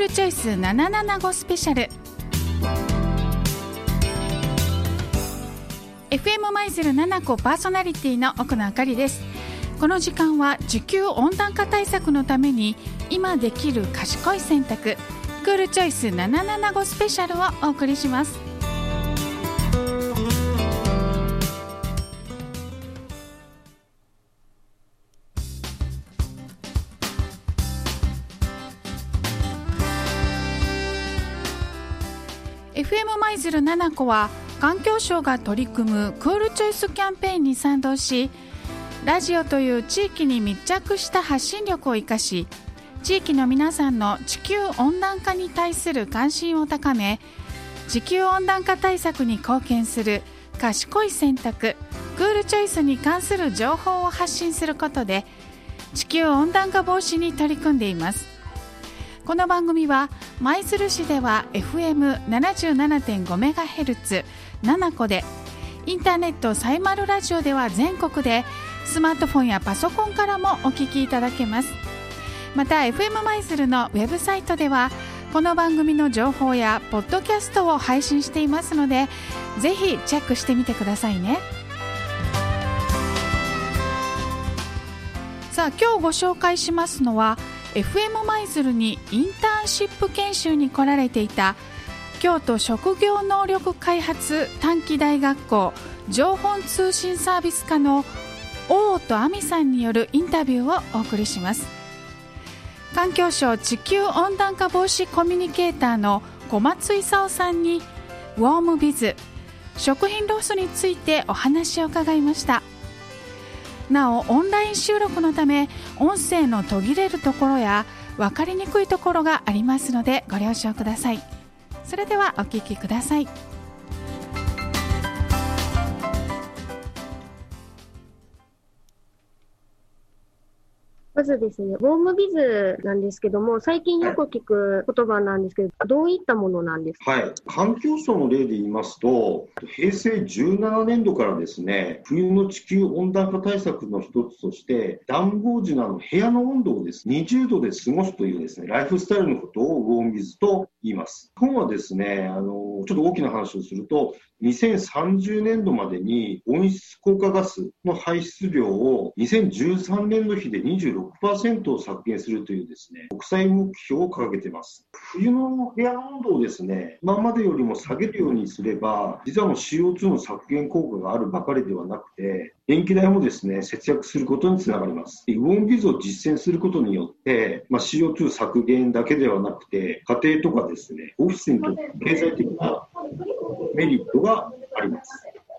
ルチョイス775スペシャル。FM 舞鶴7個パーソナリティの奥野あかりです。この時間は需給温暖化対策のために今できる賢い選択クールチョイス775スペシャルをお送りします。FM 舞鶴7個は環境省が取り組むクールチョイスキャンペーンに賛同しラジオという地域に密着した発信力を生かし地域の皆さんの地球温暖化に対する関心を高め地球温暖化対策に貢献する賢い選択クールチョイスに関する情報を発信することで地球温暖化防止に取り組んでいます。この番組は舞鶴市では FM77.5MHz 7個でインターネットサイマルラジオでは全国でスマートフォンやパソコンからもお聞きいただけます。また FM 舞鶴のウェブサイトではこの番組の情報やポッドキャストを配信していますのでぜひチェックしてみてくださいね。さあ今日ご紹介しますのは FM 舞鶴にインターンシップ研修に来られていた京都職業能力開発短期大学校情報通信サービス課の大音亜美さんによるインタビューをお送りします。環境省地球温暖化防止コミュニケーターの小松勲さんにウォームビズ食品ロスについてお話を伺いました。なおオンライン収録のため音声の途切れるところや分かりにくいところがありますのでご了承ください。それではお聞きください。まずですね、ウォームビズなんですけども、最近よく聞く言葉なんですけど、どういったものなんですか？はい。環境省の例で言いますと、平成17年度からですね、冬の地球温暖化対策の一つとして、暖房時のあの部屋の温度をです、ね、20度で過ごすというですね、ライフスタイルのことをウォームビズと言います。日本はですね、あの、ちょっと大きな話をすると、2030年度までに温室効果ガスの排出量を2013年度比で26%を削減するというですね、国際目標を掲げています。冬の部屋の温度をですね、今までよりも下げるようにすれば、実はもう CO2 の削減効果があるばかりではなくて、電気代もですね、節約することにつながります。ウォンビズを実践することによって、まあ、CO2 削減だけではなくて、家庭とかですね、オフィスにとって経済的なメリットがあります。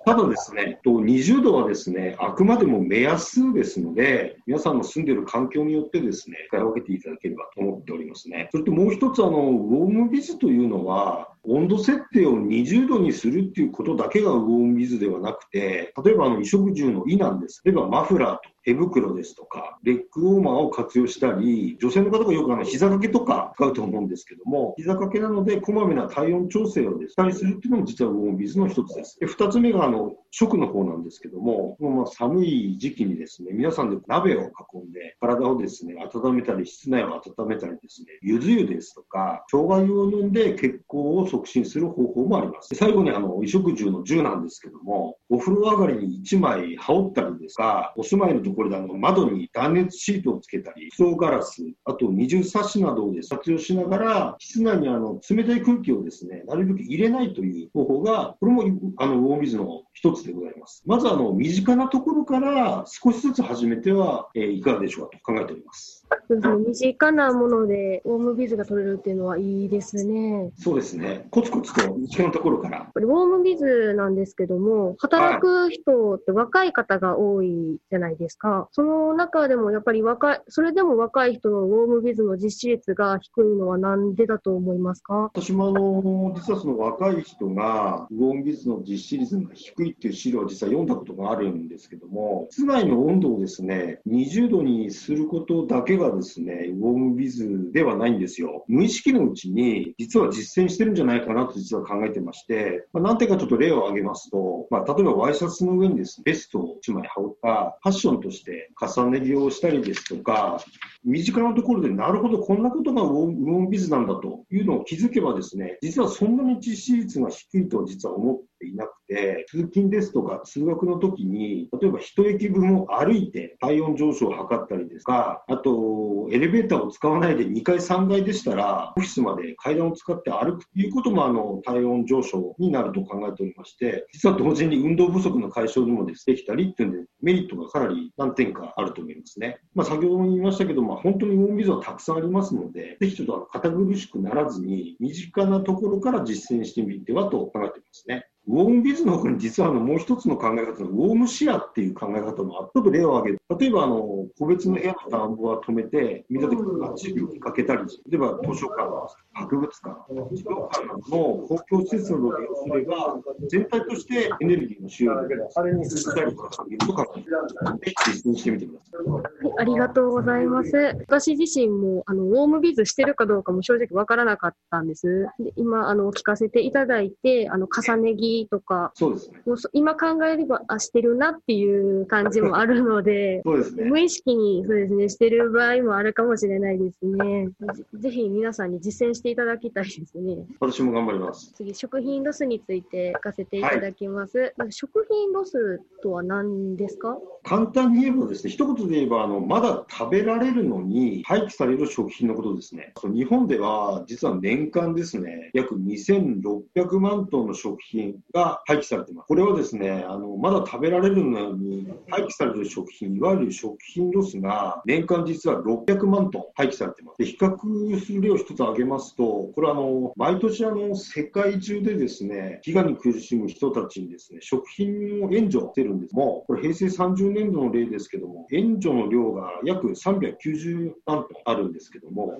ただですね、20度はですね、あくまでも目安ですので、皆さんの住んでいる環境によってですね、使い分けていただければと思っておりますね。それともう一つ、あの、ウォームビズというのは、温度設定を20度にするっていうことだけがウォームビズではなくて、例えばあの衣食住の「い」なんです。例えばマフラーと手袋ですとか、レッグウォーマーを活用したり、女性の方がよくあの膝掛けとか使うと思うんですけども、膝掛けなのでこまめな体温調整をしたりするっていうのも実はウォームビズの一つです。で二つ目があの食の方なんですけども、このまあ寒い時期にですね、皆さんで鍋を囲んで体をですね、温めたり、室内を温めたりですね、ゆず湯ですとか、生姜湯を飲んで血行を促進する方法もあります。最後にあの衣食住の住なんですけども、お風呂上がりに1枚羽織ったりですか、お住まいのところであの窓に断熱シートをつけたり、層ガラス、あと二重サッシなどで活用しながら、室内にあの冷たい空気をですね、なるべく入れないという方法が、これもあのウォーミズの一つでございます。まずあの身近なところから少しずつ始めては、えー、いかがでしょうかと考えております。そうですね。身近なものでウォームビズが取れるっていうのはいいですね。そうですね。コツコツと身近なところから。ウォームビズなんですけども、働く人って若い方が多いじゃないですか。はい、その中でもやっぱり若い、それでも若い人のウォームビズの実施率が低いのはなんでだと思いますか？私もあの、実はその若い人がウォームビズの実施率が低いっていう資料を実は読んだことがあるんですけども、室内の温度をですね、20度にすることだけがはですね、ウォームビズではないんですよ。無意識のうちに、実は実践してるんじゃないかなと実は考えてまして、まあ、何点かちょっと例を挙げますと、まあ、例えばワイシャツの上にです、ね、ベストを1枚羽織ったファッションとして重ね着をしたりですとか、身近なところでなるほどこんなことがウォンビズなんだというのを気づけばですね、実はそんなに実施率が低いと実は思っていなくて、通勤ですとか通学の時に、例えば一駅分を歩いて体温上昇を測ったりですとか、あとエレベーターを使わないで2階3階でしたら、オフィスまで階段を使って歩くということもあの体温上昇になると考えておりまして、実は同時に運動不足の解消にもできたりっていうんで、メリットがかなり何点かあると思いますね。まあ、先ほども言いましたけども、本当にウォンビズはたくさんありますので、ぜひちょっと堅苦しくならずに、身近なところから実践してみてはと考えていますね。ウォームビズのほかに実はもう一つの考え方のウォームシェアっていう考え方もあったと例を挙げる。例えばあの個別の部屋の暖房は止めて、みんなで授業にかけたり、例えば図書館、博物館、児童館などの公共施設などを利用すれば、全体としてエネルギーの使用量があれに進んだりとか、とか、ぜひ実践してみてください。はい、ありがとうございます。私自身もあのウォームビズしてるかどうかも正直わからなかったんです。で今あの聞かせていただいて、あの重ね着とか、そうですね。もう今考えれば、あ、してるなっていう感じもあるので、そうですね。無意識に、そうですね、してる場合もあるかもしれないですね。ぜひ皆さんに実践していただきたいですね。私も頑張ります。次、食品ロスについて聞かせていただきます。はい、食品ロスとは何ですか？簡単に言えばですね、一言で言えば、あの、まだ食べられるのに廃棄される食品のことですね。日本では、実は年間ですね、約2600万トンの食品が廃棄されています。これはですね、あの、まだ食べられるのに廃棄される食品、いわる食品ロスが年間実は600万トン廃棄されてます。で、比較する例を一つ挙げますと、これはあの、毎年あの、世界中でですね、飢餓に苦しむ人たちにですね、食品を援助してるんですも、これ平成30年度の例ですけども、援助の量が約390万トンあるんですけども、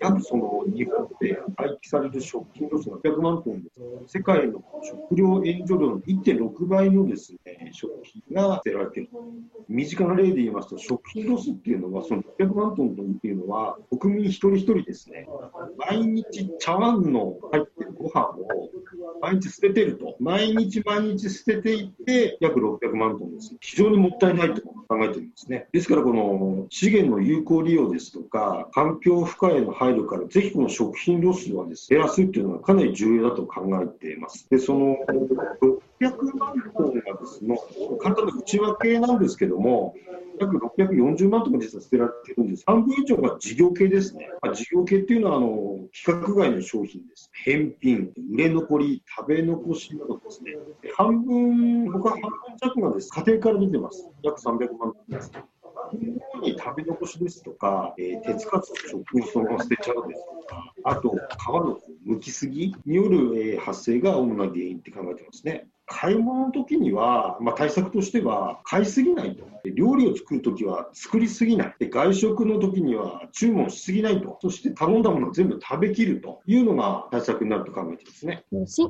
約その日本で廃棄される食品ロスが600万トンです。世界の食料援助量の1.6倍のですね、食品が捨てられている。身近な例で言いますと、食品ロスっていうのは、その600万トンっていうのは、国民一人一人ですね、毎日茶碗の入ってるご飯を毎日捨ててると。毎日毎日捨てていて、約600万トンです。非常にもったいないと考えてるんですね。ですから、この資源の有効利用ですとか、環境負荷への配慮から、ぜひこの食品ロスはです、ね、減らすっていうのはかなり重要だと考えています。で、その600万トンがですね、簡単な内訳なんですけども、約640万トン実は捨てられてるんです。半分以上が事業系ですね。まあ、事業系っていうのは、あの、規格外の商品です。返品、売れ残り、食べ残しなどですね。半分、他半分弱がです、家庭から出てます。約300万トンです。に食べ残しですとか、えー、鉄活の食品そのまま捨てちゃうですとか、あと、皮の剥きすぎによる、えー、発生が主な原因って考えてますね。買い物の時には、まあ、対策としては買いすぎないと。料理を作る時は作りすぎない。で外食の時には注文しすぎないと。そして頼んだものを全部食べきるというのが対策になると考えてますね。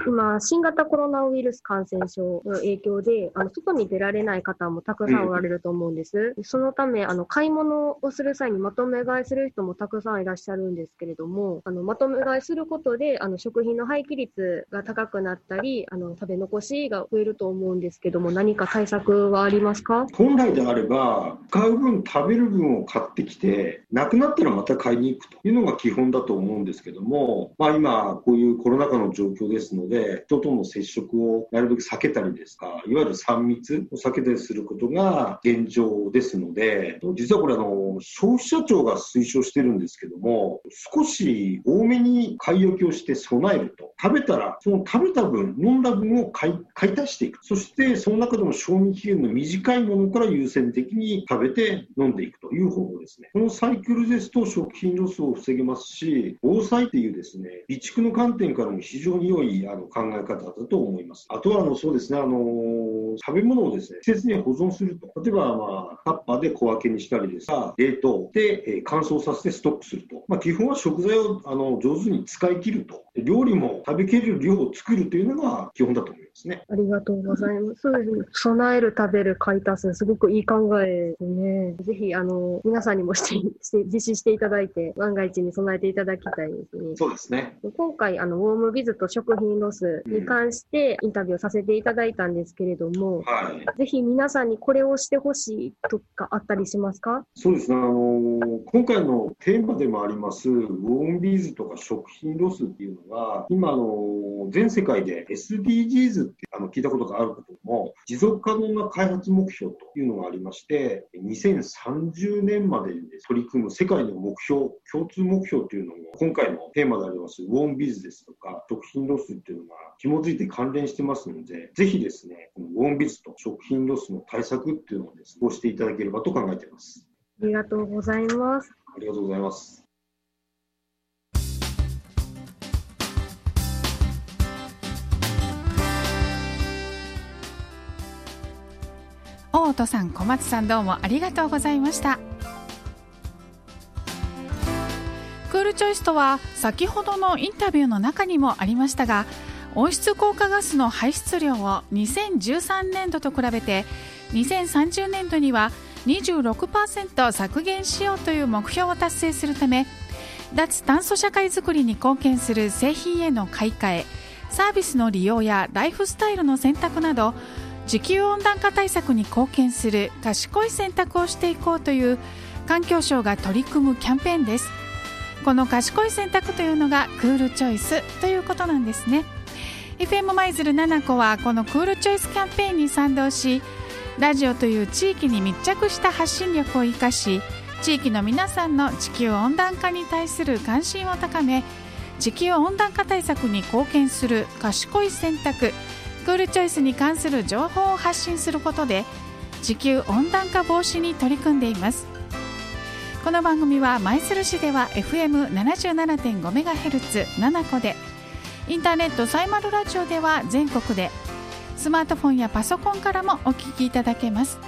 今、新型コロナウイルス感染症の影響で、あの外に出られない方もたくさんおられると思うんです。うん、そのため、あの買い物をする際にまとめ買いする人もたくさんいらっしゃるんですけれども、あのまとめ買いすることで、あの食品の廃棄率が高くなったり、あの食べ残しが増えると思うんですけども、何か対策はありますか？本来であれば、買う分、食べる分を買ってきて、なくなったらまた買いに行くというのが基本だと思うんですけども、まあ、今、こういうコロナ禍の状況ですので、人との接触をなるべく避けたりですか、いわゆる3密を避けたりすることが現状ですので、実はこれあの、消費者庁が推奨してるんですけども、少し多めに買い置きをして備えると。食べたら、その食べた分、飲んだ分を買い買い足していく。そして、その中でも賞味期限の短いものから優先的に食べて飲んでいくという方法ですね。このサイクルですと食品ロスを防げますし、防災っていうですね、備蓄の観点からも非常に良いあの考え方だと思います。あとは、あの、そうですね、あの、食べ物をですね、季節に保存すると。例えば、まあ、タッパーで小分けにしたりですか、冷凍で、えー、乾燥させてストックすると。まあ、基本は食材をあの上手に使い切ると。料理も食べきれる量を作るというのが基本だと思いますね。ありがとうございます。そうですね。備える、食べる、買い足す、すごくいい考考えですね。ぜひ、あの、皆さんにもして して実施していただいて、万が一に備えていただきたいですね。そうですね。今回、あの、ウォームビズと食品ロスに関してインタビューをさせていただいたんですけれども、はい。ぜひ皆さんにこれをしてほしいとかあったりしますか？そうですね。あの、今回のテーマでもあります、ウォームビズとか食品ロスっていうのは、今、あの、全世界で SDGs ってあの聞いたことがあることも、持続可能な開発目標というのがありまして、2030年までに取り組む世界の目標、共通目標というのも、今回のテーマでありますウォームビズですとか、食品ロスっていうのが紐づいて関連してますので、ぜひですね、このウォームビズと食品ロスの対策っていうのをですね、こうしていただければと考えています。ありがとうございます。ありがとうございます。大戸さん小松さんどうもありがとうございました。クールチョイスとは先ほどのインタビューの中にもありましたが温室効果ガスの排出量を2013年度と比べて2030年度には26%削減しようという目標を達成するため脱炭素社会づくりに貢献する製品への買い替えサービスの利用やライフスタイルの選択など地球温暖化対策に貢献する賢い選択をしていこうという環境省が取り組むキャンペーンです。この賢い選択というのがクールチョイスということなんですね。FM 舞鶴7子はこのクールチョイスキャンペーンに賛同しラジオという地域に密着した発信力を生かし地域の皆さんの地球温暖化に対する関心を高め地球温暖化対策に貢献する賢い選択クールチョイスに関する情報を発信することで地球温暖化防止に取り組んでいます。この番組は舞鶴市では FM77.5MHz7 個でインターネットサイマルラジオでは全国でスマートフォンやパソコンからもお聞きいただけます。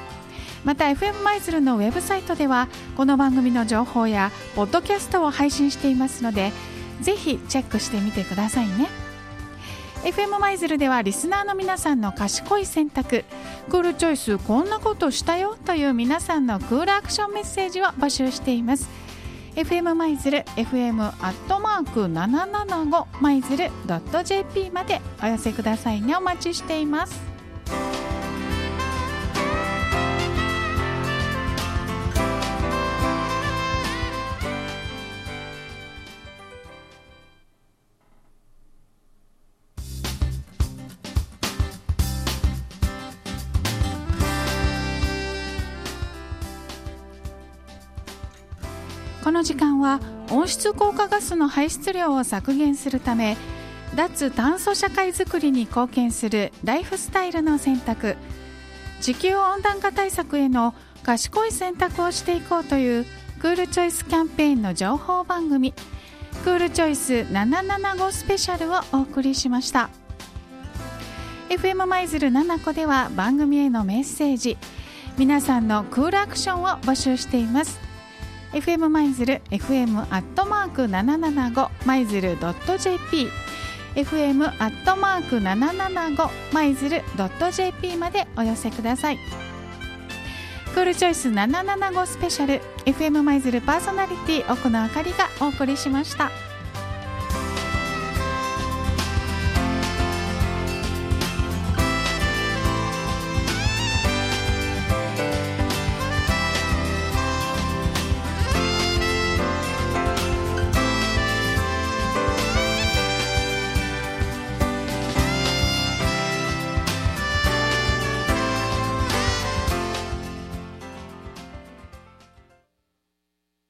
また FM 舞鶴のウェブサイトではこの番組の情報やポッドキャストを配信していますのでぜひチェックしてみてくださいね。FM 舞鶴ではリスナーの皆さんの賢い選択。クールチョイスこんなことしたよという皆さんのクールアクションメッセージを募集しています。FM 舞鶴 FM アットマーク775舞鶴 .jp までお寄せくださいね。お待ちしています。この時間は温室効果ガスの排出量を削減するため脱炭素社会づくりに貢献するライフスタイルの選択。地球温暖化対策への賢い選択をしていこうというクールチョイスキャンペーンの情報番組クールチョイス775スペシャルをお送りしました。FM 舞鶴7個では番組へのメッセージ皆さんのクールアクションを募集しています。FM 舞鶴 FM アットマーク775舞鶴 .jp FM アットマーク775舞鶴 .jp までお寄せくださいクールチョイス775スペシャル FM 舞鶴パーソナリティ奥野あかりがお送りしました。